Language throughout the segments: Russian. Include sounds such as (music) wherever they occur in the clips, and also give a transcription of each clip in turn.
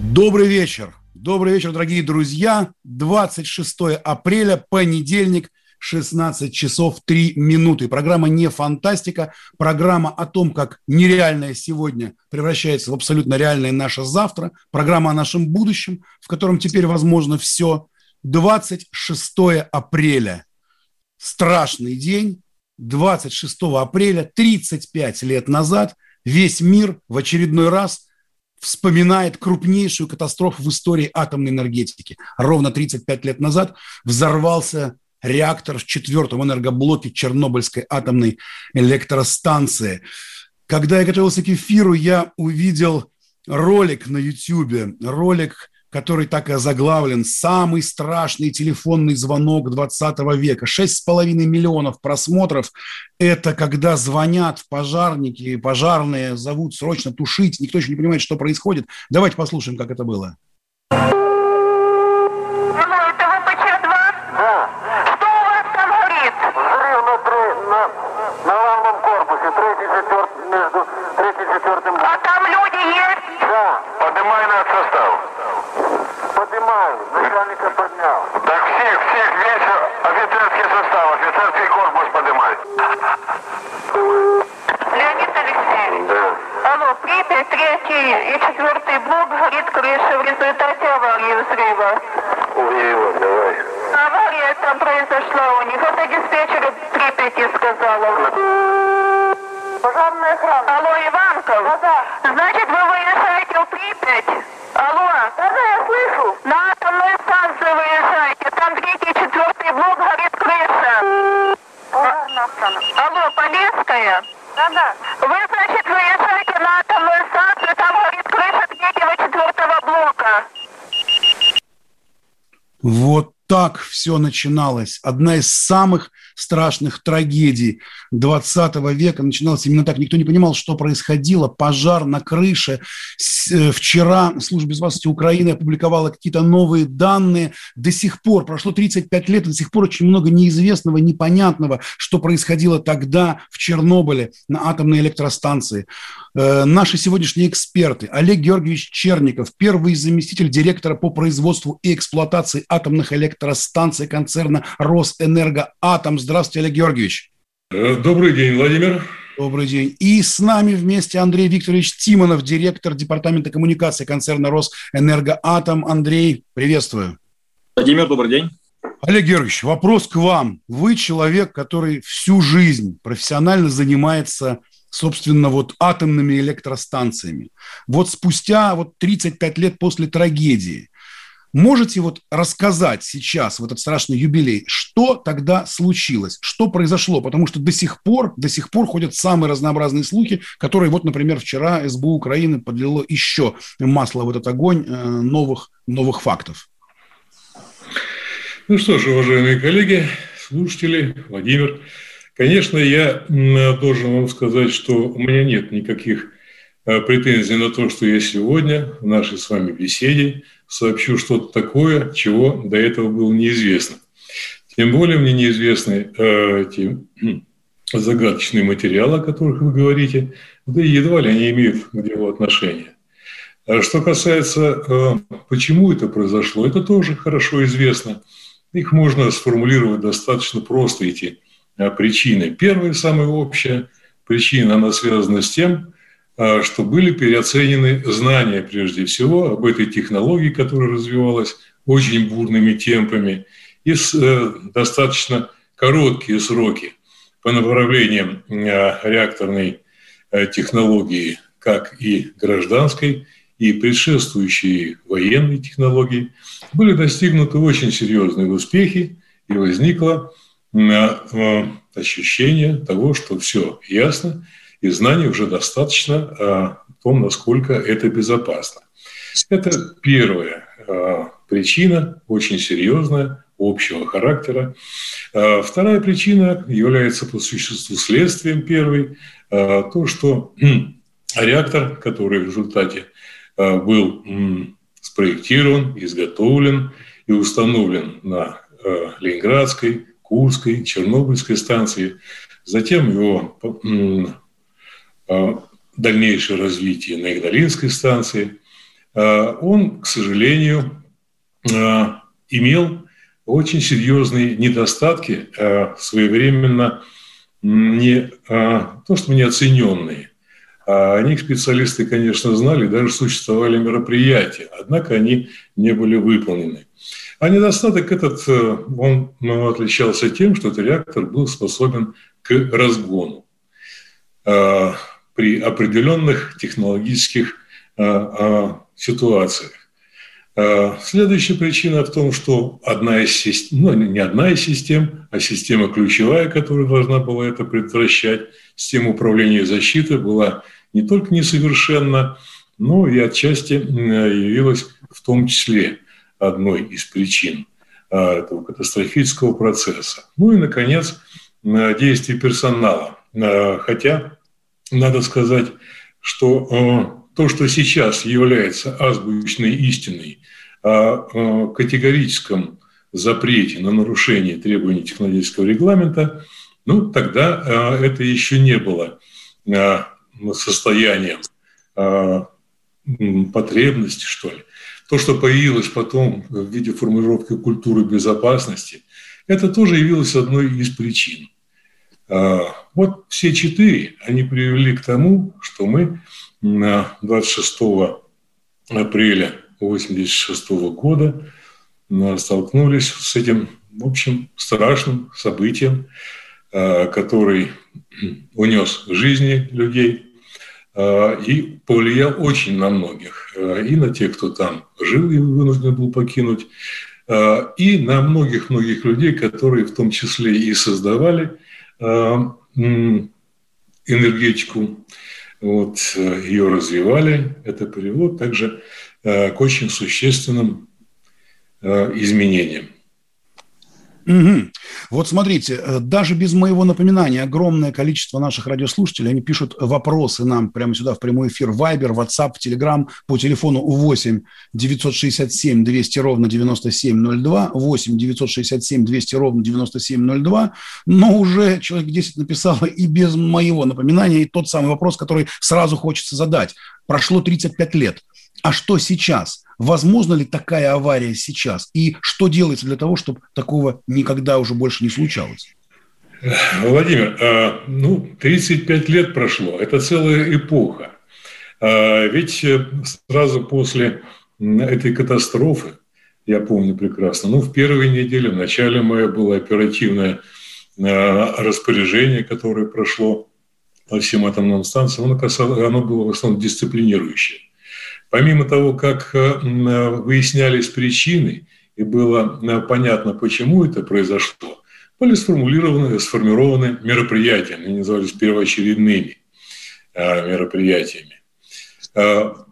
Добрый вечер. Добрый вечер, дорогие друзья. 26 апреля, понедельник, 16 часов 3 минуты. Программа не фантастика, программа о том, как нереальное сегодня превращается в абсолютно реальное наше завтра, программа о нашем будущем, в котором теперь возможно все. 26 апреля. Страшный день. 26 апреля, 35 лет назад, весь мир в очередной раз – вспоминает крупнейшую катастрофу в истории атомной энергетики. Ровно 35 лет назад взорвался реактор в четвертом энергоблоке Чернобыльской атомной электростанции. Когда я готовился к эфиру, я увидел ролик на YouTube, ролик который так и озаглавлен «Самый страшный телефонный звонок 20 века». 6,5 миллионов просмотров – это когда звонят пожарники, пожарные зовут срочно тушить, никто еще не понимает, что происходит. Давайте послушаем, как это было. Третий и четвертый блок горит крыша в результате аварии взрыва. Увидела, давай. Авария там произошла у них. Это диспетчер Припяти сказала. Пожарная охрана. Алло, Иванков? Да, да. Значит, вы выезжаете в Припять? Алло? Да, да, я слышу. На атомную станцию выезжаете. Там третий и четвертый блок горит крыша. Пожарная охрана. Алло, Полесская? Да, да. Вы, значит, выезжаете на атомную станцию, там горит крыша третьего, четвертого блока. Вот так все начиналось. Одна из самых страшных трагедий 20 века начиналась именно так. Никто не понимал, что происходило. Пожар на крыше. Э, вчера служба безопасности Украины опубликовала какие-то новые данные. До сих пор, прошло 35 лет, до сих пор очень много неизвестного, непонятного, что происходило тогда в Чернобыле на атомной электростанции. Э, наши сегодняшние эксперты. Олег Георгиевич Черников, первый заместитель директора по производству и эксплуатации атомных электростанций концерна «Росэнергоатом». Здравствуйте, Олег Георгиевич. Э, добрый день, Владимир. Добрый день. И с нами вместе Андрей Викторович Тимонов, директор департамента коммуникации концерна «Росэнергоатом». Андрей, приветствую. Владимир, добрый день. Олег Георгиевич, вопрос к вам. Вы человек, который всю жизнь профессионально занимается собственно, вот атомными электростанциями. Вот спустя вот 35 лет после трагедии, можете вот рассказать сейчас, в этот страшный юбилей, что тогда случилось, что произошло? Потому что до сих пор, до сих пор ходят самые разнообразные слухи, которые вот, например, вчера СБУ Украины подлило еще масло в этот огонь э, новых, новых фактов. Ну что ж, уважаемые коллеги, слушатели, Владимир, Конечно, я должен вам сказать, что у меня нет никаких э, претензий на то, что я сегодня в нашей с вами беседе сообщу что-то такое, чего до этого было неизвестно. Тем более мне неизвестны э, те загадочные материалы, о которых вы говорите, да и едва ли они имеют к делу отношение. А что касается, э, почему это произошло, это тоже хорошо известно. Их можно сформулировать достаточно просто эти Э, причины. Первая, самая общая причина, она связана с тем, что были переоценены знания, прежде всего, об этой технологии, которая развивалась очень бурными темпами и с э, достаточно короткие сроки по направлениям реакторной технологии, как и гражданской, и предшествующей военной технологии, были достигнуты очень серьезные успехи, и возникла ощущение того, что все ясно, и знаний уже достаточно о том, насколько это безопасно. Это первая причина, очень серьезная, общего характера. Вторая причина является по существу следствием первой. То, что реактор, который в результате был спроектирован, изготовлен и установлен на Ленинградской, Курской, Чернобыльской станции. Затем его дальнейшее развитие на Игдалинской станции. Э, он, к сожалению, имел очень серьезные недостатки, своевременно не то, что неоцененные. О них специалисты, конечно, знали, даже существовали мероприятия, однако они не были выполнены. А недостаток этот, э, он ну, отличался тем, что этот реактор был способен к разгону э, при определенных технологических э, ситуациях. Следующая причина в том, что одна из систем, ну не одна из систем, а система ключевая, которая должна была это предотвращать, система управления и защиты была не только несовершенна, но и отчасти явилась в том числе одной из причин этого катастрофического процесса. Ну и, наконец, действия персонала. Хотя, надо сказать, что а, то, что сейчас является азбучной истиной о категорическом запрете на нарушение требований технологического регламента, ну, тогда это еще не было состоянием потребности, что ли. То, что появилось потом в виде формулировки культуры безопасности, это тоже явилось одной из причин. А, вот все четыре, они привели к тому, что мы 26 апреля 1986 года столкнулись с этим, в общем, страшным событием, а, который унес жизни людей, а, и повлиял очень на многих. А, и на тех, кто там жил и вынужден был покинуть, а, и на многих-многих людей, которые в том числе и создавали энергетику, вот, ее развивали. Это привело также к очень существенным изменениям. Угу. Вот смотрите, э, даже без моего напоминания огромное количество наших радиослушателей, они пишут вопросы нам прямо сюда в прямой эфир Viber, WhatsApp, Telegram по телефону 8 967 200 ровно 9702, 8 967 200 ровно 9702, но уже человек 10 написало и без моего напоминания, и тот самый вопрос, который сразу хочется задать. Прошло 35 лет. А что сейчас? Возможно ли такая авария сейчас? И что делается для того, чтобы такого никогда уже больше не случалось? Владимир, а, ну, 35 лет прошло, это целая эпоха. А, ведь э, сразу после этой катастрофы, я помню прекрасно, ну, в первой неделе, в начале мая было оперативное распоряжение, которое прошло по всем атомным станциям, оно, касалось, оно было в основном дисциплинирующее. Помимо того, как э, э, выяснялись причины, и было э, понятно, почему это произошло, были сформулированы, сформированы мероприятия, они назывались первоочередными мероприятиями.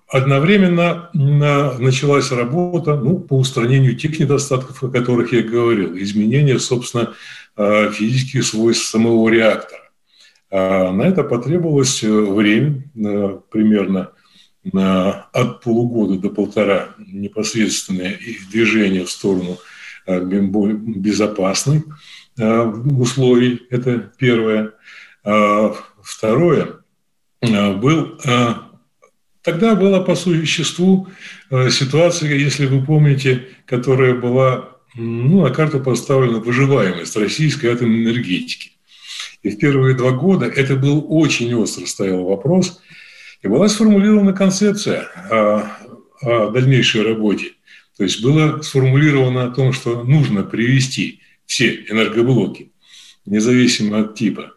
Одновременно началась работа ну, по устранению тех недостатков, о которых я говорил, изменение, собственно, физических свойств самого реактора. На это потребовалось время, примерно от полугода до полтора непосредственное их движение в сторону э, безопасных э, условий. Это первое. А второе. Э, был, тогда была по существу ситуация, если вы помните, которая была ну, на карту поставлена выживаемость российской атомной энергетики. И в первые два года это был очень остро стоял вопрос – и была сформулирована концепция о, дальнейшей работе. То есть было сформулировано о том, что нужно привести все энергоблоки, независимо от типа,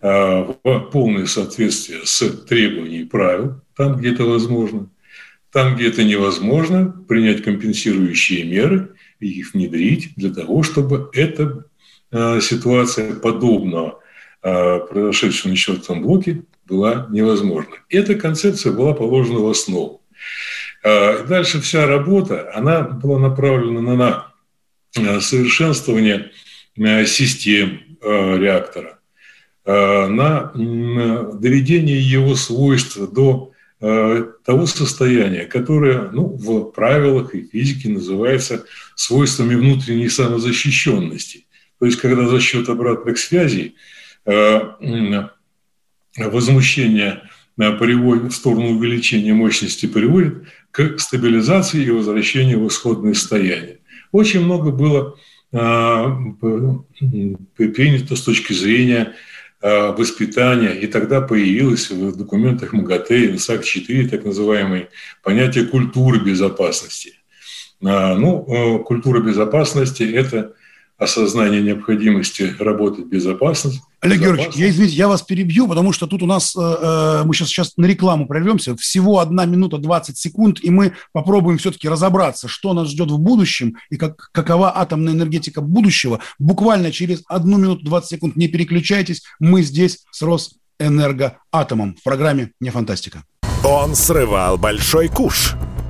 а, в полное соответствие с требованиями правил, там, где это возможно. Там, где это невозможно, принять компенсирующие меры и их внедрить для того, чтобы эта а, ситуация подобного а, произошедшего на четвертом блоке была невозможна. Эта концепция была положена в основу. А, дальше вся работа, она была направлена на совершенствование систем реактора, на доведение его свойств до Э, того состояния, которое ну, в правилах и физике называется свойствами внутренней самозащищенности. То есть, когда за счет обратных связей э, возмущение приводит в сторону увеличения мощности приводит к стабилизации и возвращению в исходное состояние. Очень много было э, принято с точки зрения Э, воспитания, и тогда появилось в документах МАГАТЭ, ИНСАК-4, так называемое понятие культуры безопасности. Ну, э, культура безопасности – это осознание необходимости работать безопасно. Олег Георгиевич, я извините, я вас перебью, потому что тут у нас, э, э мы сейчас, сейчас на рекламу прервемся, всего одна минута 20 секунд, и мы попробуем все-таки разобраться, что нас ждет в будущем и как, какова атомная энергетика будущего. Буквально через одну минуту 20 секунд не переключайтесь, мы здесь с Росэнергоатомом в программе «Не фантастика». Он срывал большой куш –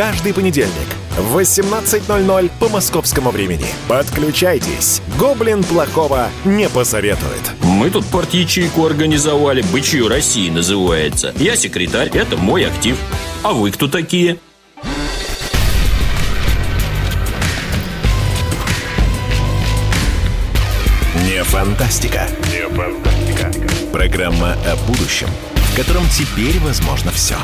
Каждый понедельник в 18.00 по московскому времени. Подключайтесь. Гоблин плохого не посоветует. Мы тут порт-ячейку организовали. Бычью России называется. Я секретарь, это мой актив. А вы кто такие? Не фантастика. Не фантастика. Программа о будущем, в котором теперь возможно все.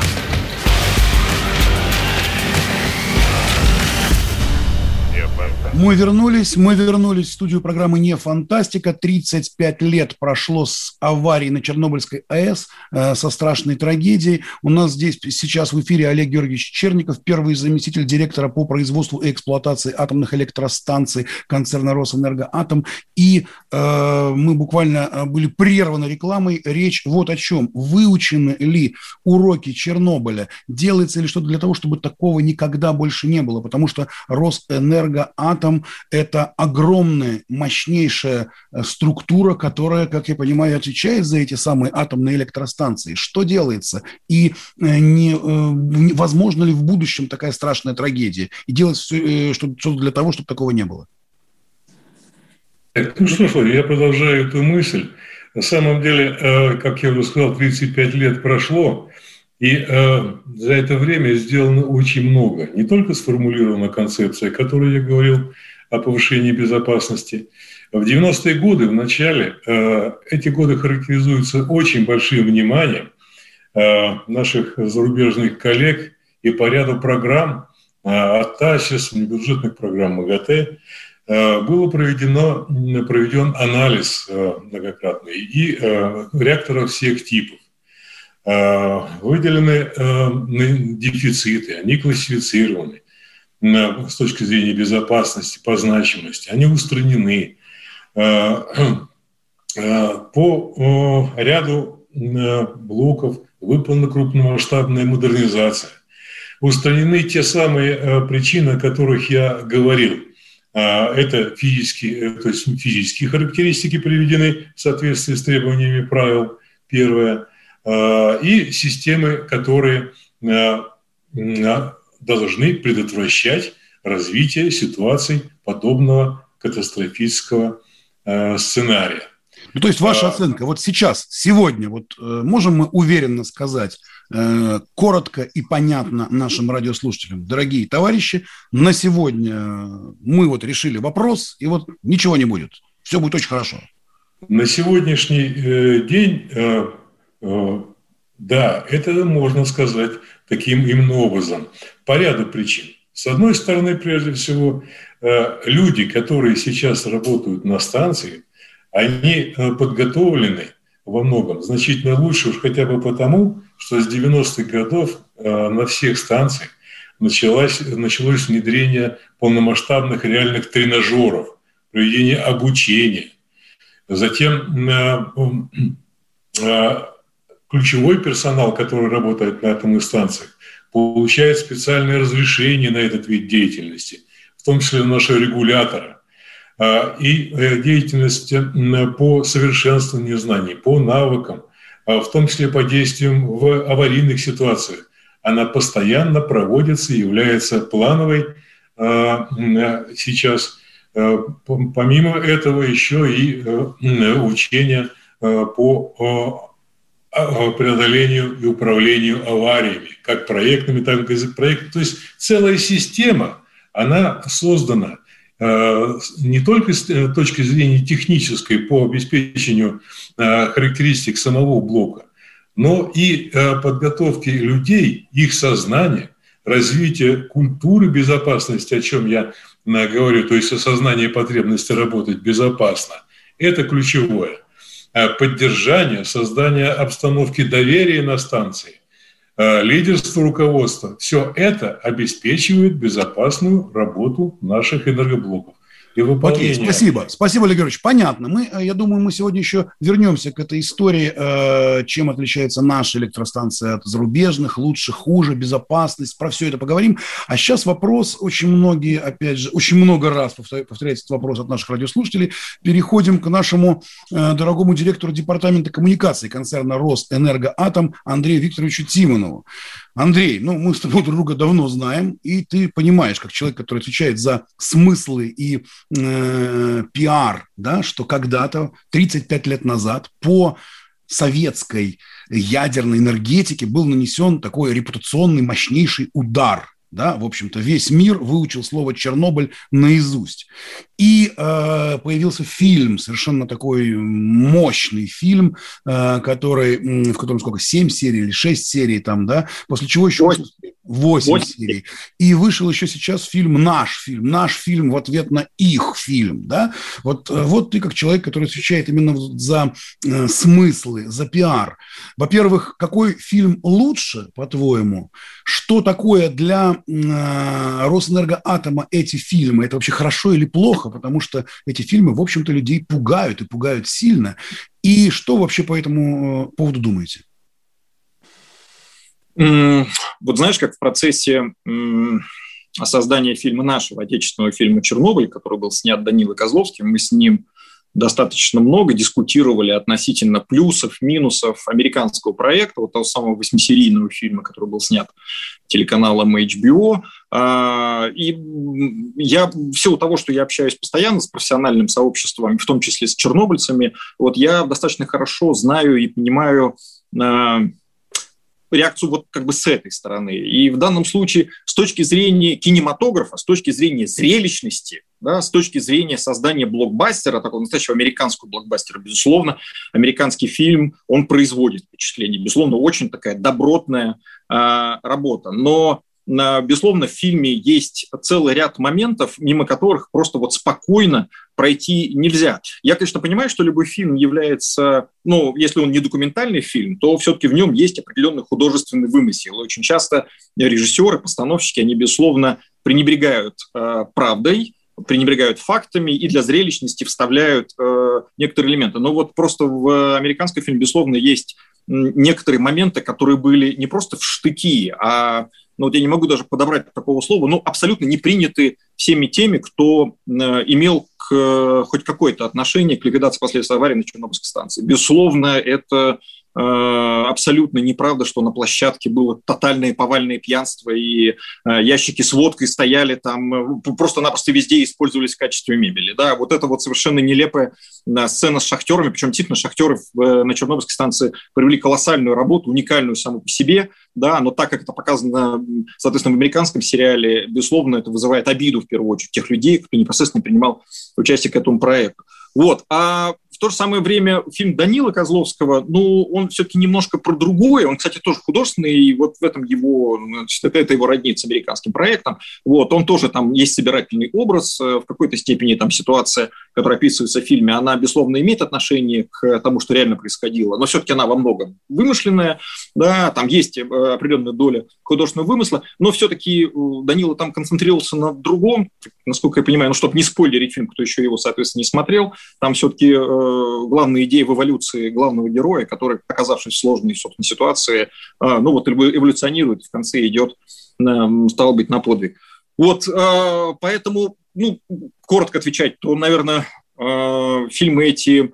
Мы вернулись, мы вернулись в студию программы «Не фантастика». 35 лет прошло с аварии на Чернобыльской АЭС, э, со страшной трагедией. У нас здесь сейчас в эфире Олег Георгиевич Черников, первый заместитель директора по производству и эксплуатации атомных электростанций концерна «Росэнергоатом». И э, мы буквально э, были прерваны рекламой. Речь вот о чем. Выучены ли уроки Чернобыля? Делается ли что-то для того, чтобы такого никогда больше не было? Потому что «Росэнергоатом» атом – это огромная, мощнейшая э, структура, которая, как я понимаю, отвечает за эти самые атомные электростанции. Что делается? И э, не, э, возможно ли в будущем такая страшная трагедия? И делать что-то для того, чтобы такого не было? Ну что ж, я продолжаю эту мысль. На самом деле, как я уже сказал, 35 лет прошло, и э, за это время сделано очень много. Не только сформулирована концепция, о которой я говорил, о повышении безопасности. В 90-е годы, в начале, э, эти годы характеризуются очень большим вниманием э, наших зарубежных коллег и по ряду программ э, от ТАСИС, небюджетных программ МАГАТЭ, э, было проведено, проведен анализ э, многократный и э, реакторов всех типов. Э, выделены э, дефициты, они классифицированы с точки зрения безопасности, по значимости, они устранены. Э, по ряду блоков выполнена крупномасштабная модернизация. Устранены те самые причины, о которых я говорил. Это физические, то есть физические характеристики приведены в соответствии с требованиями правил, первое – и системы, которые э, должны предотвращать развитие ситуаций подобного катастрофического э, сценария. Ну, то есть ваша а, оценка, вот сейчас, сегодня, вот можем мы уверенно сказать, коротко и понятно нашим радиослушателям, дорогие товарищи, на сегодня мы вот решили вопрос, и вот ничего не будет, все будет очень хорошо. На сегодняшний день Э, Да, это можно сказать таким именно образом. По ряду причин. С одной стороны, прежде всего, э, люди, которые сейчас работают на станции, они э, подготовлены во многом значительно лучше, уж хотя бы потому, что с 90-х годов э, на всех станциях началось, началось внедрение полномасштабных реальных тренажеров, проведение обучения. Затем ключевой персонал, который работает на атомных станциях, получает специальное разрешение на этот вид деятельности, в том числе нашего регулятора. И э, деятельность по совершенствованию знаний, по навыкам, а, в том числе по действиям в аварийных ситуациях, она постоянно проводится и является плановой а, сейчас. Помимо этого еще и э, учения по преодолению и управлению авариями, как проектными, так и проектами. То есть целая система, она создана э, не только с э, точки зрения технической по обеспечению э, характеристик самого блока, но и подготовки людей, их сознания, развитие культуры безопасности, о чем я говорю, то есть осознание потребности работать безопасно. Это ключевое – поддержания, создания обстановки доверия на станции, э, лидерство руководства. Все это обеспечивает безопасную работу наших энергоблоков и выполнения. Окей, спасибо. Спасибо, Олег Георгиевич. Понятно. Мы, э, я думаю, мы сегодня еще вернемся к этой истории, э, чем отличается наша электростанция от зарубежных, лучше, хуже, безопасность, про все это поговорим. А сейчас вопрос, очень многие, опять же, очень много раз повторяется этот вопрос от наших радиослушателей. Переходим к нашему э, дорогому директору департамента коммуникаций концерна «Росэнергоатом» Андрею Викторовичу Тимонову. Андрей, ну, мы с тобой друг друга давно знаем, и ты понимаешь, как человек, который отвечает за смыслы и э, пиар, да, что когда-то, 35 лет назад, по советской ядерной энергетике был нанесен такой репутационный мощнейший удар – да, в общем-то, весь мир выучил слово Чернобыль наизусть. И э, появился фильм, совершенно такой мощный фильм, э, который, в котором сколько, 7 серий или 6 серий там, да, после чего еще 8, 8, 8 серий. И вышел еще сейчас фильм «Наш фильм», «Наш фильм» в ответ на их фильм, да. Вот, э, вот ты как человек, который отвечает именно за э, смыслы, за пиар. Во-первых, какой фильм лучше, по-твоему? Что такое для э, Росэнергоатома эти фильмы? Это вообще хорошо или плохо? Потому что эти фильмы, в общем-то, людей пугают и пугают сильно. И что вообще по этому э, поводу думаете? Вот знаешь, как в процессе создания фильма нашего отечественного фильма «Чернобыль», который был снят Данилой Козловским, мы с ним достаточно много дискутировали относительно плюсов, минусов американского проекта, вот того самого восьмисерийного фильма, который был снят телеканалом HBO. А, и я в силу того, что я общаюсь постоянно с профессиональным сообществом, в том числе с чернобыльцами, вот я достаточно хорошо знаю и понимаю а, реакцию вот как бы с этой стороны. И в данном случае с точки зрения кинематографа, с точки зрения зрелищности, да, с точки зрения создания блокбастера, такого настоящего американского блокбастера, безусловно, американский фильм, он производит впечатление. Безусловно, очень такая добротная э, работа. Но безусловно, в фильме есть целый ряд моментов, мимо которых просто вот спокойно пройти нельзя. Я, конечно, понимаю, что любой фильм является, ну, если он не документальный фильм, то все-таки в нем есть определенный художественный вымысел. очень часто режиссеры, постановщики, они, безусловно, пренебрегают э, правдой, пренебрегают фактами и для зрелищности вставляют э, некоторые элементы. Но вот просто в американском фильме, безусловно, есть некоторые моменты, которые были не просто в штыки, а ну вот я не могу даже подобрать такого слова, но абсолютно не приняты всеми теми, кто э, имел к, э, хоть какое-то отношение к ликвидации последствий аварии на Чернобыльской станции. Безусловно, это абсолютно неправда, что на площадке было тотальное повальное пьянство, и э, ящики с водкой стояли там, э, просто-напросто везде использовались в качестве мебели. Да, вот это вот совершенно нелепая сцена с шахтерами, причем действительно шахтеры на Чернобыльской станции провели колоссальную работу, уникальную саму по себе, да, но так как это показано, соответственно, в американском сериале, безусловно, это вызывает обиду в первую очередь тех людей, кто непосредственно принимал участие к этому проекту. Вот. А то же самое время фильм Данила Козловского, ну, он все-таки немножко про другое. Он, кстати, тоже художественный, и вот в этом его, значит, это, это его роднит с американским проектом. Вот, он тоже там есть собирательный образ, э, в какой-то степени там ситуация, которая описывается в фильме, она, безусловно, имеет отношение к тому, что реально происходило, но все-таки она во многом вымышленная, да, там есть э, определенная доля художественного вымысла, но все-таки э, Данила там концентрировался на другом, насколько я понимаю, ну, чтобы не спойлерить фильм, кто еще его, соответственно, не смотрел, там все-таки э, главная идея в эволюции главного героя, который, оказавшись в сложной, собственно, ситуации, ну, вот эволюционирует, в конце идет, э, стало быть, на подвиг. Вот, поэтому, ну, коротко отвечать, то, наверное, э, фильмы эти,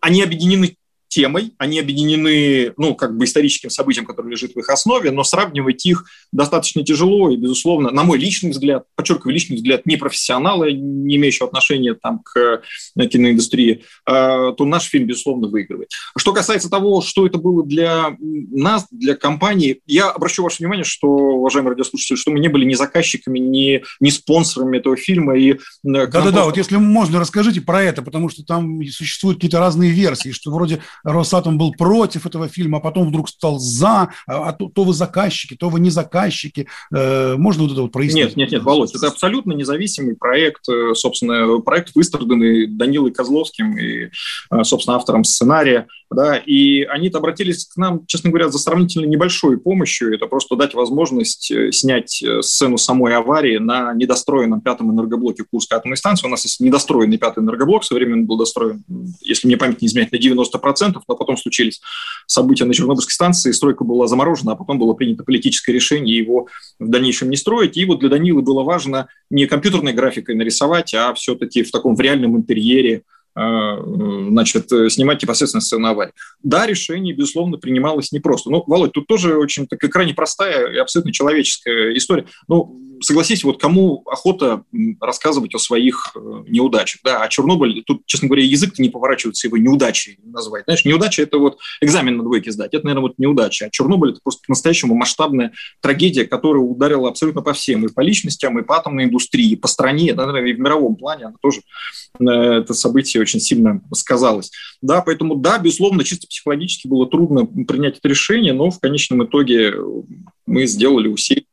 они объединены темой, они объединены, ну, как бы историческим событием, которое лежит в их основе, но сравнивать их достаточно тяжело и, безусловно, на мой личный взгляд, подчеркиваю, личный взгляд не профессионала, не имеющего отношения там к э, киноиндустрии, а, то наш фильм, безусловно, выигрывает. Что касается того, что это было для нас, для компании, я обращу ваше внимание, что, уважаемые радиослушатели, что мы не были ни заказчиками, ни, ни спонсорами этого фильма. И э, Да-да-да, вот если можно, расскажите про это, потому что там существуют какие-то разные версии, что вроде Росатом был против этого фильма, а потом вдруг стал за, а, а то, то вы заказчики, то вы не заказчики. Э, можно вот это вот прояснить? Нет, нет, нет, Володь, это абсолютно независимый проект, э, собственно, проект выстраданный Данилой Козловским и, э, собственно, автором сценария да, и они обратились к нам, честно говоря, за сравнительно небольшой помощью. Это просто дать возможность снять сцену самой аварии на недостроенном пятом энергоблоке Курской атомной станции. У нас есть недостроенный пятый энергоблок, со временем был достроен, если мне память не изменяет, на 90%, но потом случились события на Чернобыльской станции, стройка была заморожена, а потом было принято политическое решение его в дальнейшем не строить. И вот для Данилы было важно не компьютерной графикой нарисовать, а все-таки в таком в реальном интерьере значит, э, снимать непосредственно сцену аварии. Да, решение, безусловно, принималось непросто. Ну, Володь, тут тоже очень такая крайне простая и абсолютно человеческая история. Ну, согласись, вот кому охота рассказывать о своих э, неудачах, да, а Чернобыль, тут, честно говоря, язык не поворачивается его неудачей назвать. Знаешь, неудача – это вот экзамен на двойке сдать, это, наверное, вот неудача, а Чернобыль – это просто по-настоящему масштабная трагедия, которая ударила абсолютно по всем, и по личностям, и по атомной индустрии, и по стране, да, и в мировом плане она тоже, э, это событие очень сильно сказалось. Да, поэтому, да, безусловно, чисто психологически было трудно принять это решение, но в конечном итоге мы сделали усилия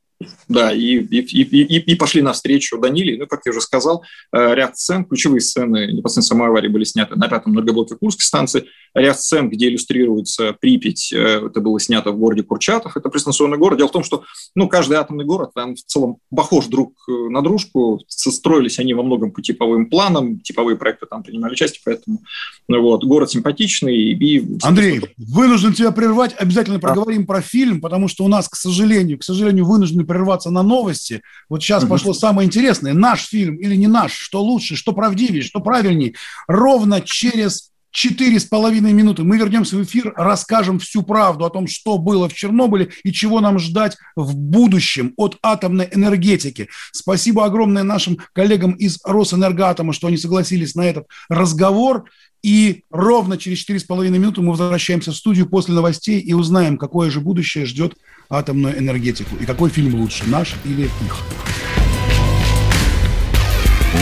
да, и, и, и, и пошли навстречу Даниле. Ну, как я уже сказал, э, ряд сцен, ключевые сцены непосредственно самой аварии были сняты на пятом энергоблоке Курской станции. Ряд сцен, где иллюстрируется Припять, э, это было снято в городе Курчатов, это пристанционный город. Дело в том, что ну, каждый атомный город, там в целом похож друг э, на дружку, строились они во многом по типовым планам, типовые проекты там принимали участие, поэтому ну, вот, город симпатичный. И... Андрей, вынужден тебя прервать, обязательно проговорим да. про фильм, потому что у нас, к сожалению, к сожалению, вынуждены прерваться на новости. Вот сейчас угу. пошло самое интересное. Наш фильм или не наш, что лучше, что правдивее, что правильнее. Ровно через четыре с половиной минуты мы вернемся в эфир, расскажем всю правду о том, что было в Чернобыле и чего нам ждать в будущем от атомной энергетики. Спасибо огромное нашим коллегам из Росэнергоатома, что они согласились на этот разговор. И ровно через четыре с половиной минуты мы возвращаемся в студию после новостей и узнаем, какое же будущее ждет атомную энергетику. И какой фильм лучше, наш или их.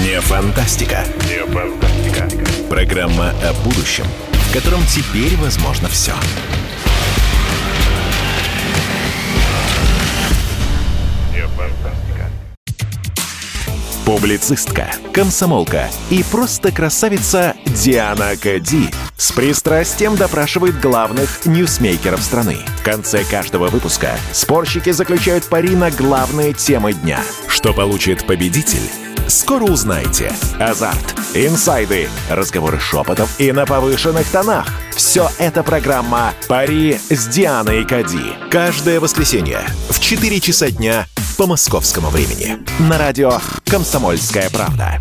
Не фантастика. Не фантастика. Программа о будущем, в котором теперь возможно все. Публицистка, комсомолка и просто красавица Диана Кади с пристрастием допрашивает главных ньюсмейкеров страны. В конце каждого выпуска спорщики заключают пари на главные темы дня. Что получит победитель? Скоро узнаете. Азарт, инсайды, разговоры шепотов и на повышенных тонах. Все это программа «Пари с Дианой Кади». Каждое воскресенье в 4 часа дня по московскому времени. На радио «Комсомольская правда».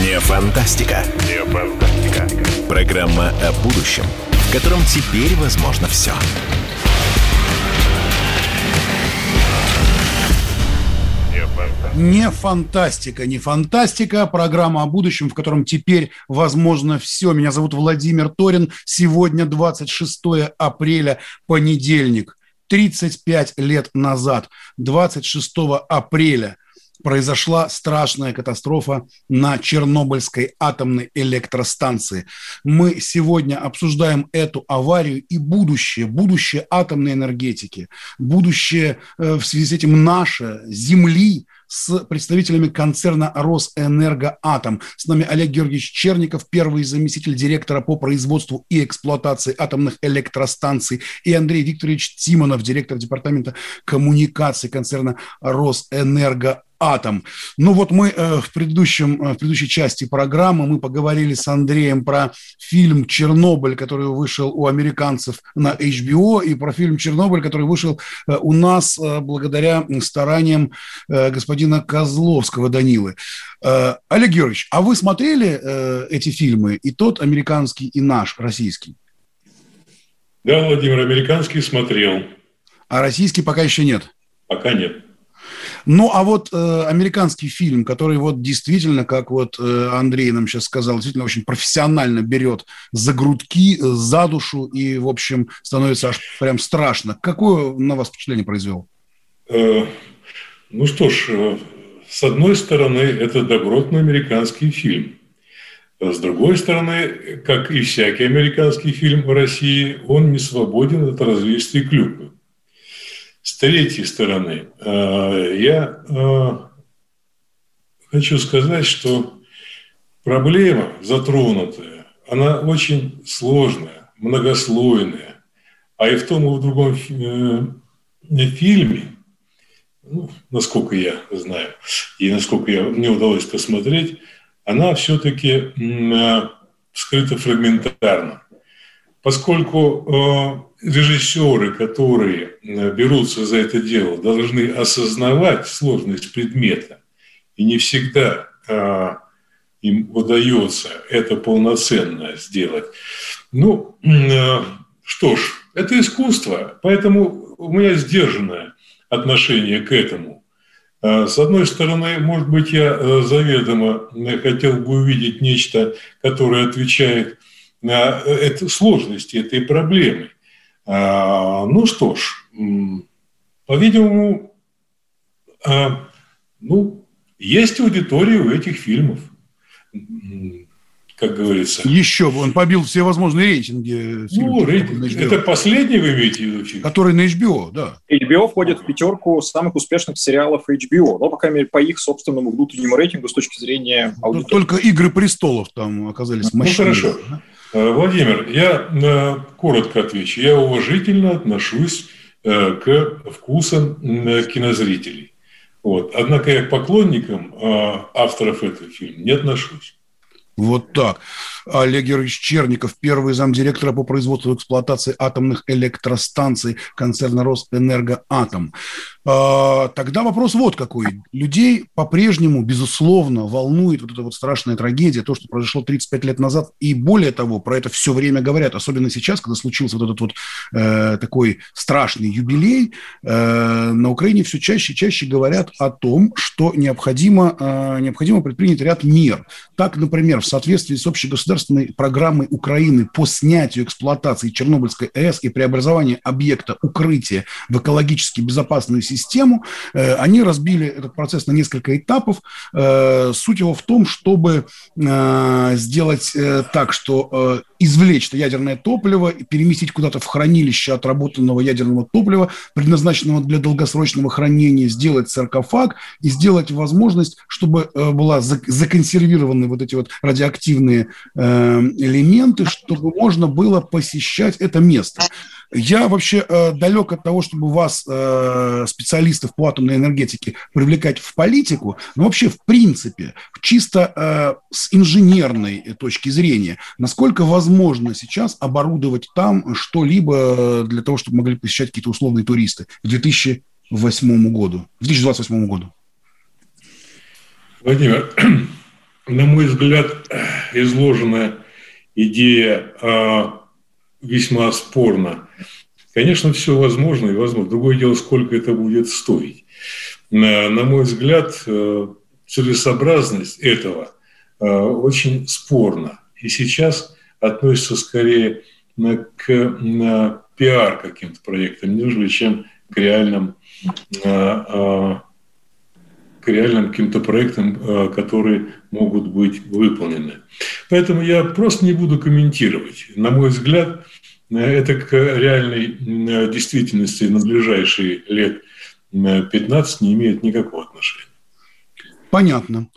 Не фантастика. Не фантастика. Программа о будущем, в котором теперь возможно все. Не фантастика, не фантастика. Программа о будущем, в котором теперь возможно все. Меня зовут Владимир Торин. Сегодня 26 апреля, понедельник. 35 лет назад, 26 апреля, произошла страшная катастрофа на Чернобыльской атомной электростанции. Мы сегодня обсуждаем эту аварию и будущее, будущее атомной энергетики, будущее э, в связи с этим наше, Земли, с представителями концерна «Росэнергоатом». С нами Олег Георгиевич Черников, первый заместитель директора по производству и эксплуатации атомных электростанций, и Андрей Викторович Тимонов, директор департамента коммуникаций концерна «Росэнергоатом» атом. Ну вот мы э, в, предыдущем, э, в предыдущей части программы мы поговорили с Андреем про фильм «Чернобыль», который вышел у американцев на HBO, и про фильм «Чернобыль», который вышел э, у нас благодаря стараниям господина Козловского Данилы. Олег Георгиевич, а вы смотрели эти фильмы, и тот американский, и наш, российский? Да, Владимир, американский смотрел. А российский пока еще нет? Пока нет. Ну, а вот э, американский фильм, который вот действительно, как вот э, Андрей нам сейчас сказал, действительно очень профессионально берет за грудки, э, за душу и, в общем, становится аж прям страшно. Какое на вас впечатление произвел? Э, ну что ж, э, с одной стороны, это добротный американский фильм. С другой стороны, как и всякий американский фильм в России, он не свободен от развесия клюквы. С третьей стороны, э, я э, хочу сказать, что проблема затронутая, она очень сложная, многослойная. А и в том, и в другом э, фильме, ну, насколько я знаю, и насколько я, мне удалось посмотреть, она все-таки скрыта фрагментарно. Поскольку режиссеры, которые э, берутся за это дело, должны осознавать сложность предмета, и не всегда а, им удается это полноценно сделать. Ну, что ж, это искусство, поэтому у меня сдержанное отношение к этому. С одной стороны, может быть, я э, заведомо хотел бы увидеть нечто, которое отвечает на эту сложности этой проблемы – а, ну что ж, по-видимому, а, ну, есть аудитория у этих фильмов, как говорится. Еще бы, он побил все возможные рейтинги. Ну, рейтинг, это последний вы имеете в виду фильм? Который на HBO, да. HBO входит в пятерку самых успешных сериалов HBO, ну, по крайней мере, по их собственному внутреннему рейтингу с точки зрения аудитории. Только «Игры престолов» там оказались мощнее. Ну, хорошо. Да? Э, Владимир, я э, коротко отвечу. Я уважительно отношусь э, к вкусам кинозрителей. Вот. Однако я к поклонникам авторов этого фильма не отношусь. Вот так. Олег Георгиевич Черников, первый замдиректора по производству и эксплуатации атомных электростанций концерна «Росэнергоатом». А, тогда вопрос вот какой. Людей по-прежнему, безусловно, волнует вот эта вот страшная трагедия, то, что произошло 35 лет назад. И более того, про это все время говорят, особенно сейчас, когда случился вот этот вот э, такой страшный юбилей. Э, на Украине все чаще и чаще говорят о том, что необходимо, э, необходимо предпринять ряд мер. Так, например, в соответствии с общегосударственной программой Украины по снятию эксплуатации Чернобыльской АЭС и преобразованию объекта укрытия в экологически безопасную систему, э, они разбили этот процесс на несколько этапов. Э, суть его в том, чтобы э, сделать так, что извлечь это ядерное топливо и переместить куда-то в хранилище отработанного ядерного топлива, предназначенного для долгосрочного хранения, сделать саркофаг и сделать возможность, чтобы была законсервированы вот эти вот радиоактивные элементы, чтобы можно было посещать это место. Я вообще э, далек от того, чтобы вас, э, специалистов по атомной энергетике, привлекать в политику, но вообще в принципе, чисто э, с инженерной точки зрения, насколько возможно сейчас оборудовать там что-либо для того, чтобы могли посещать какие-то условные туристы к 2008 году, к 2028 году? Владимир, (clears throat) на мой взгляд, изложенная идея а, весьма спорно. Конечно, все возможно и возможно. Другое дело, сколько это будет стоить. На, на мой взгляд, э, целесообразность этого э, очень спорна. И сейчас относится скорее к пиар каким-то проектам, нежели чем к реальным, к реальным каким-то проектам, которые могут быть выполнены. Поэтому я просто не буду комментировать. На мой взгляд, это к реальной действительности на ближайшие лет 15 не имеет никакого отношения. Понятно.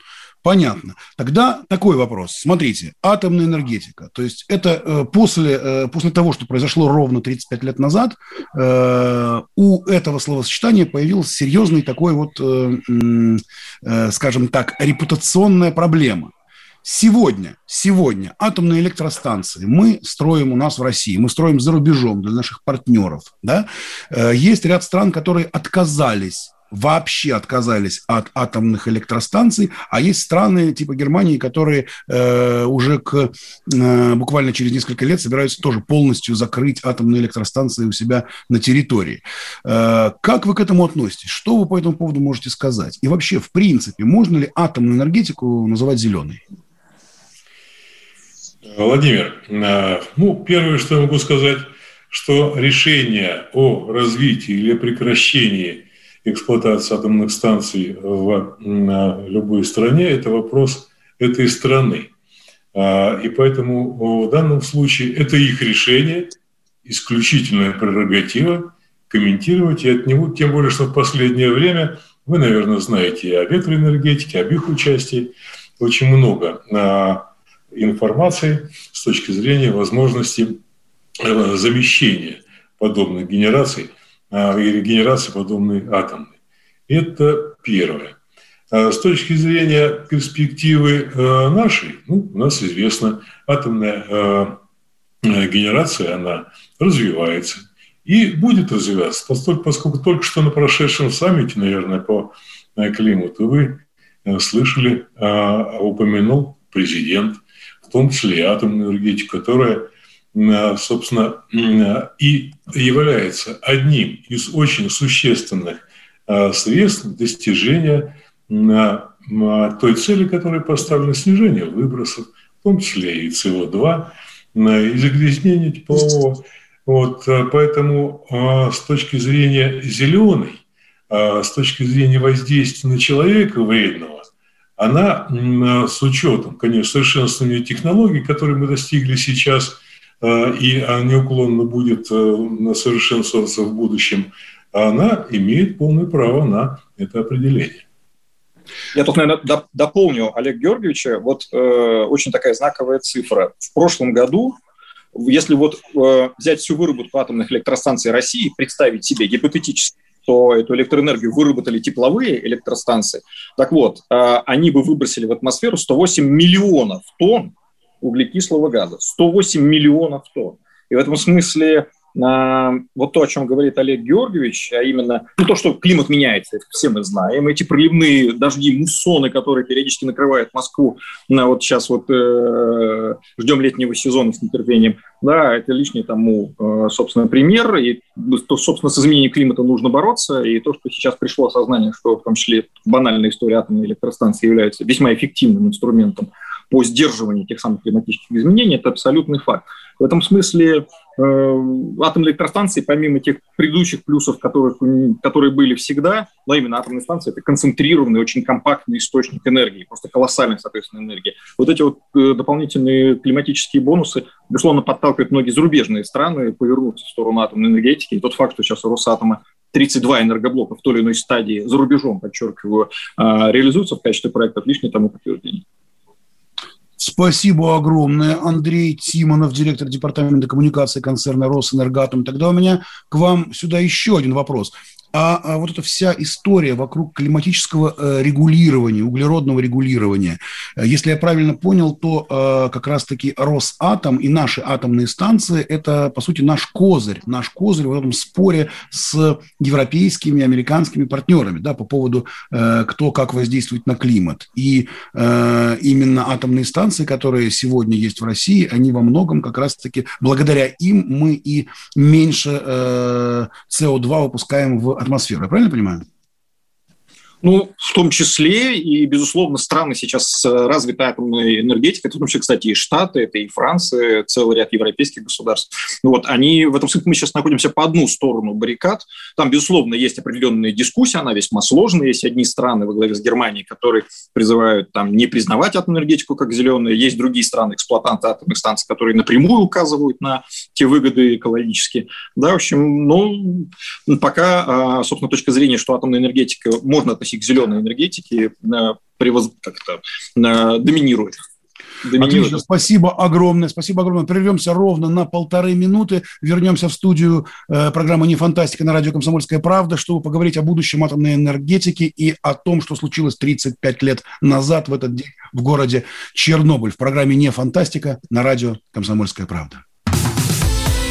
Понятно. Тогда такой вопрос. Смотрите, атомная энергетика. То есть это э, после, э, после того, что произошло ровно 35 лет назад, э, у этого словосочетания появился серьезный такой вот, скажем так, репутационная проблема. Сегодня, сегодня атомные электростанции мы строим у нас в России, мы строим за рубежом для наших партнеров. Да? Есть ряд стран, которые отказались вообще отказались от атомных электростанций, а есть страны типа Германии, которые э, уже к, э, буквально через несколько лет собираются тоже полностью закрыть атомные электростанции у себя на территории. Э, как вы к этому относитесь? Что вы по этому поводу можете сказать? И вообще, в принципе, можно ли атомную энергетику называть зеленой? Владимир, э, ну, первое, что я могу сказать, что решение о развитии или прекращении эксплуатации атомных станций в любой стране – это вопрос этой страны. А, и поэтому в данном случае это их решение, исключительная прерогатива комментировать и от него, тем более, что в последнее время, вы, наверное, знаете и о ветроэнергетике, об их участии, очень много а, информации с точки зрения возможности э, замещения подобных генераций – и регенерации подобной атомной. Это первое. А с точки зрения перспективы э, нашей, ну, у нас известно, атомная э, генерация, она развивается и будет развиваться, поскольку, только что на прошедшем саммите, наверное, по э, климату вы слышали, упомянул президент, в том числе и атомную энергетику, которая собственно, э, и является одним из очень существенных э, средств достижения той цели, которая поставлена снижение выбросов, в том числе и СО2, и загрязнение теплового. Вот, поэтому с точки зрения зеленой, с точки зрения воздействия на человека вредного, она с учетом, конечно, совершенствования технологий, которые мы достигли сейчас – Э, и неуклонно будет э, совершенствоваться в будущем, она имеет полное право на это определение. Я тут, наверное, дополню Олег Георгиевича. Вот э, очень такая знаковая цифра. В прошлом году, если вот э, взять всю выработку атомных электростанций России, представить себе гипотетически, что эту электроэнергию выработали тепловые электростанции, так вот, э, они бы выбросили в атмосферу 108 миллионов тонн углекислого газа. 108 миллионов тонн. И в этом смысле а, вот то, о чем говорит Олег Георгиевич, а именно ну, то, что климат меняется, это все мы знаем, эти проливные дожди, муссоны, которые периодически накрывают Москву, на вот сейчас вот э, ждем летнего сезона с нетерпением, да, это лишний тому, э, собственно, пример, и то, собственно, с изменением климата нужно бороться, и то, что сейчас пришло осознание, что в том числе банальная история атомной электростанции является весьма эффективным инструментом по сдерживанию тех самых климатических изменений, это абсолютный факт. В этом смысле э, атомные электростанции, помимо тех предыдущих плюсов, которых, которые были всегда, но именно атомные станции – это концентрированный, очень компактный источник энергии, просто колоссальной, соответственно, энергии. Вот эти вот э, дополнительные климатические бонусы, безусловно, подталкивают многие зарубежные страны повернуться в сторону атомной энергетики. И тот факт, что сейчас у Росатома 32 энергоблока в той или иной стадии за рубежом, подчеркиваю, э, реализуются в качестве проектов, лишнее тому подтверждение. Спасибо огромное, Андрей Тимонов, директор департамента коммуникации концерна «Росэнергатом». Тогда у меня к вам сюда еще один вопрос а, а вот эта вся история вокруг климатического э, регулирования, углеродного регулирования, э, если я правильно понял, то э, как раз-таки Росатом и наши атомные станции – это, по сути, наш козырь, наш козырь в этом споре с европейскими, американскими партнерами да, по поводу, кто как воздействует на климат. И именно атомные станции, которые сегодня есть в России, они во многом как раз-таки, благодаря им мы и меньше СО2 выпускаем в атмосферу. Я правильно понимаю? Ну, в том числе, и, безусловно, страны сейчас с развитой атомной энергетикой, в том числе, кстати, и Штаты, это и Франция, целый ряд европейских государств. Ну вот, они в этом смысле, мы сейчас находимся по одну сторону баррикад. Там, безусловно, есть определенные дискуссии, она весьма сложная. Есть одни страны во главе с Германией, которые призывают там не признавать атомную энергетику как зеленую. Есть другие страны, эксплуатанты атомных станций, которые напрямую указывают на те выгоды экологические. Да, в общем, ну, пока, а, собственно, точка зрения, что атомная энергетика можно относить к зеленой энергетике э, превоз... как-то доминирует. Отлично, спасибо огромное, спасибо огромное. Прервемся ровно на полторы минуты, вернемся в студию э, программы «Не фантастика» на радио «Комсомольская правда», чтобы поговорить о будущем атомной энергетики и о том, что случилось 35 лет назад в этот день в городе Чернобыль. В программе «Не фантастика» на радио «Комсомольская правда».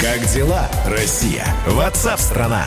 Как дела, Россия? Ватсап-страна!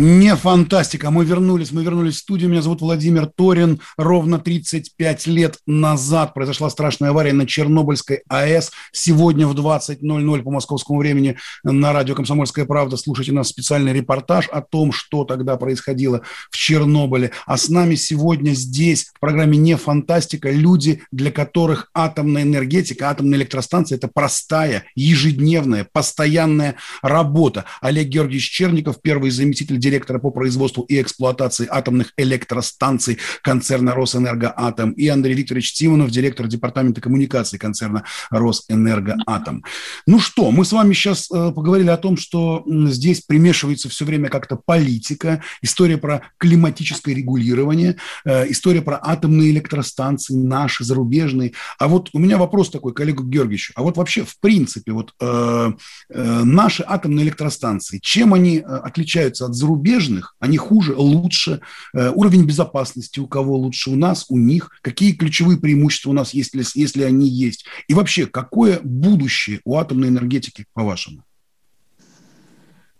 Не фантастика. Мы вернулись, мы вернулись в студию. Меня зовут Владимир Торин. Ровно 35 лет назад произошла страшная авария на Чернобыльской АЭС. Сегодня в 20.00 по московскому времени на радио «Комсомольская правда» слушайте нас специальный репортаж о том, что тогда происходило в Чернобыле. А с нами сегодня здесь, в программе «Не фантастика», люди, для которых атомная энергетика, атомная электростанция – это простая, ежедневная, постоянная работа. Олег Георгиевич Черников, первый заместитель директора по производству и эксплуатации атомных электростанций концерна «Росэнергоатом», и Андрей Викторович Тимонов, директор департамента коммуникации концерна «Росэнергоатом». Ну что, мы с вами сейчас э, поговорили о том, что здесь примешивается все время как-то политика, история про климатическое регулирование, э, история про атомные электростанции, наши, зарубежные. А вот у меня вопрос такой к Олегу Георгиевичу. А вот вообще, в принципе, вот э, э, наши атомные электростанции, чем они э, отличаются от зарубежных? Зарубежных, они хуже, лучше, э, уровень безопасности у кого лучше, у нас, у них, какие ключевые преимущества у нас, если, если они есть, и вообще, какое будущее у атомной энергетики, по-вашему?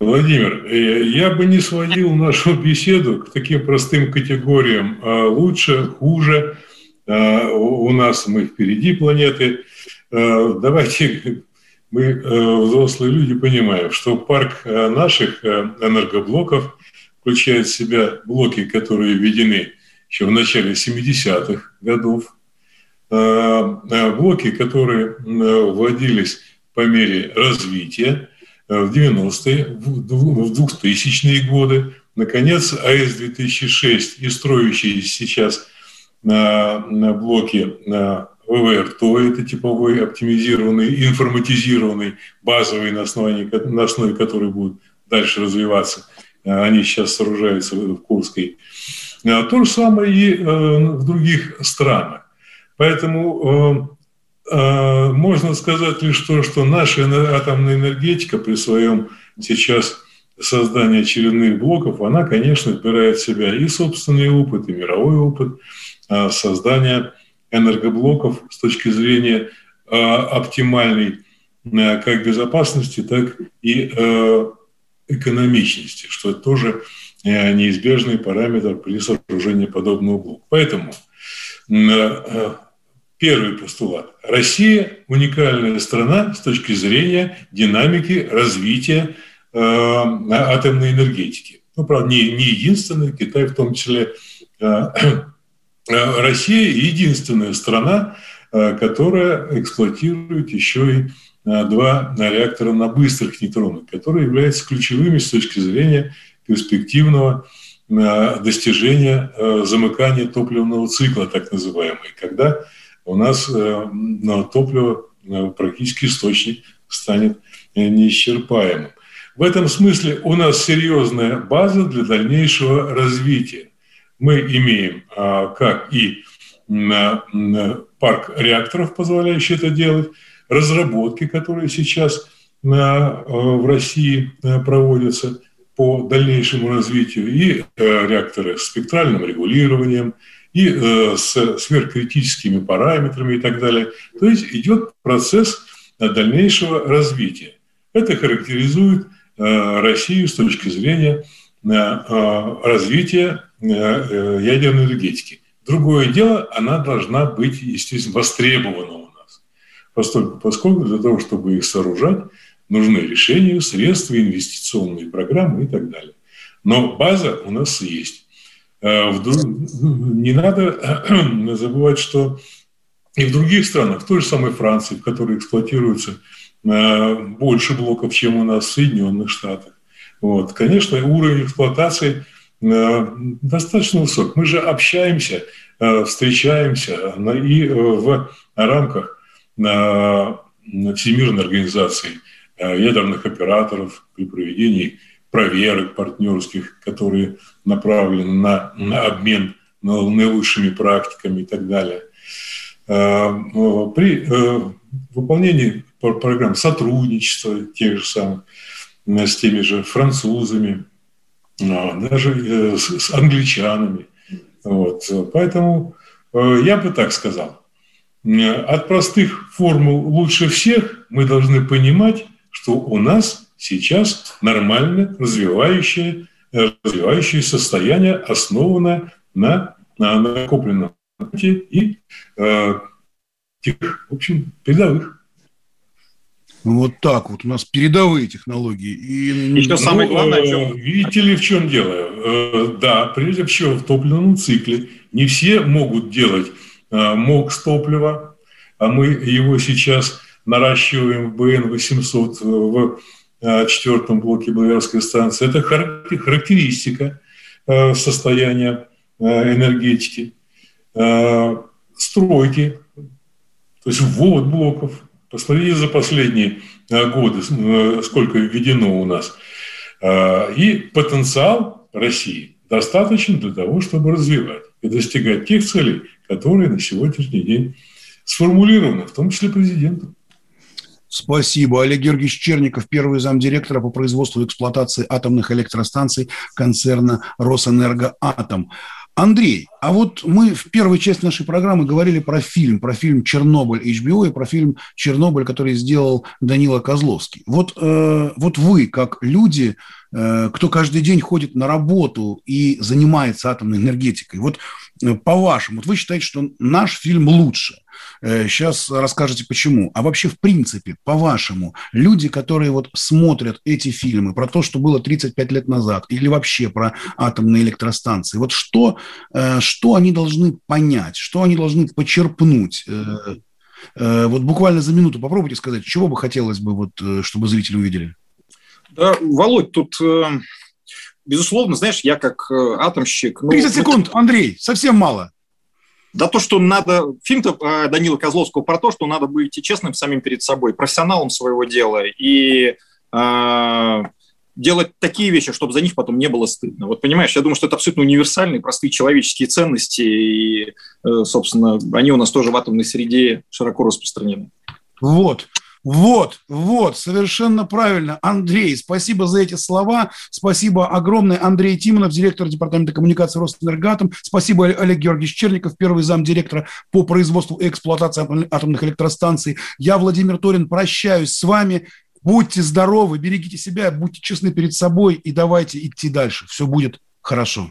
Владимир, э, я бы не сводил нашу беседу к таким простым категориям а лучше, хуже, а, у нас мы впереди планеты. Давайте мы, э, взрослые люди, понимаем, что парк э, наших э, энергоблоков включает в себя блоки, которые введены еще в начале 70-х годов, блоки, которые вводились по мере развития в 90-е, в 2000-е годы, наконец, АЭС-2006 и строящиеся сейчас блоки ВВР, то это типовой оптимизированный, информатизированный, базовый, на, основании, на основе которой будут дальше развиваться. Они сейчас сооружаются в Курской. А, то же самое и э, в других странах. Поэтому э, можно сказать лишь то, что наша атомная энергетика при своем сейчас создании очередных блоков, она, конечно, вбирает в себя и собственный опыт, и мировой опыт а, создания энергоблоков с точки зрения э, оптимальной э, как безопасности, так и э, экономичности, что это тоже неизбежный параметр при сооружении подобного блока. Поэтому первый постулат. Россия – уникальная страна с точки зрения динамики развития атомной энергетики. Ну, правда, не, не единственный, Китай в том числе Россия единственная страна, э, которая эксплуатирует еще и э, два реактора на быстрых нейтронах, которые являются ключевыми с точки зрения перспективного достижения замыкания топливного цикла, так называемый, когда у нас топливо практически источник станет неисчерпаемым. В этом смысле у нас серьезная база для дальнейшего развития мы имеем а, как и парк реакторов, позволяющий это делать, разработки, которые сейчас в России проводятся по дальнейшему развитию, и реакторы с спектральным регулированием, и с сверхкритическими параметрами и так далее. То есть идет процесс дальнейшего развития. Это характеризует Россию с точки зрения развития ядерной энергетики. Другое дело, она должна быть, естественно, востребована у нас. Поскольку, поскольку для того, чтобы их сооружать, нужны решения, средства, инвестиционные программы и так далее. Но база у нас есть. Э, не надо (clears throat) забывать, что и в других странах, в той же самой Франции, в которой эксплуатируется э, больше блоков, чем у нас в Соединенных Штатах. Вот. Конечно, уровень эксплуатации – Э, достаточно высок. Мы же общаемся, э, встречаемся и э, в рамках Всемирной организации ядерных операторов при проведении проверок партнерских, которые направлены на, на обмен наилучшими практиками и так далее. При выполнении программ сотрудничества тех же самых с теми же французами, даже э, с англичанами. Вот. Поэтому э, я бы так сказал. От простых формул лучше всех мы должны понимать, что у нас сейчас нормально развивающее, э, развивающее состояние, основанное на, на накопленном и э, тех, в общем, передовых вот так вот. У нас передовые технологии. И... Еще ну, самое главное, чем... Видите ли, в чем дело? Э, да, прежде всего в топливном цикле. Не все могут делать э, МОКС топлива, а мы его сейчас наращиваем в БН-800 в э, четвертом блоке Благоварской станции. Это характеристика состояния энергетики, стройки, то есть ввод блоков – Посмотрите за последние э, годы, э, сколько введено у нас. Э, и потенциал России достаточно для того, чтобы развивать и достигать тех целей, которые на сегодняшний день сформулированы, в том числе президентом. Спасибо. Олег Георгиевич Черников, первый замдиректора по производству и эксплуатации атомных электростанций концерна «Росэнергоатом». Андрей, а вот мы в первой части нашей программы говорили про фильм, про фильм «Чернобыль» HBO и про фильм «Чернобыль», который сделал Данила Козловский. Вот, э, вот вы, как люди, э, кто каждый день ходит на работу и занимается атомной энергетикой, вот по-вашему, вот вы считаете, что наш фильм лучше – Сейчас э, расскажете, почему. А вообще, в принципе, по-вашему, люди, которые вот смотрят эти фильмы про то, что было 35 лет назад, или вообще про атомные электростанции, вот что, э, что они должны понять, что они должны почерпнуть? Э, вот буквально за минуту попробуйте сказать, чего бы хотелось бы, вот, чтобы зрители увидели. Да, Володь, тут безусловно, знаешь, я как атомщик... Ну, 30 секунд, Андрей, совсем мало. Да то, что надо... Фильм-то э, Данила Козловского про то, что надо быть честным самим перед собой, профессионалом своего дела и э, делать такие вещи, чтобы за них потом не было стыдно. Вот понимаешь, я думаю, что это абсолютно универсальные, простые человеческие ценности, и, э, собственно, они у нас тоже в атомной среде широко распространены. Вот. Вот, вот, совершенно правильно. Андрей, спасибо за эти слова. Спасибо огромное. Андрей Тимонов, директор департамента коммуникации Росэнергатом. Спасибо Олег Георгиевич Черников, первый зам директора по производству и эксплуатации атомных электростанций. Я, Владимир Торин, прощаюсь с вами. Будьте здоровы, берегите себя, будьте честны перед собой и давайте идти дальше. Все будет хорошо.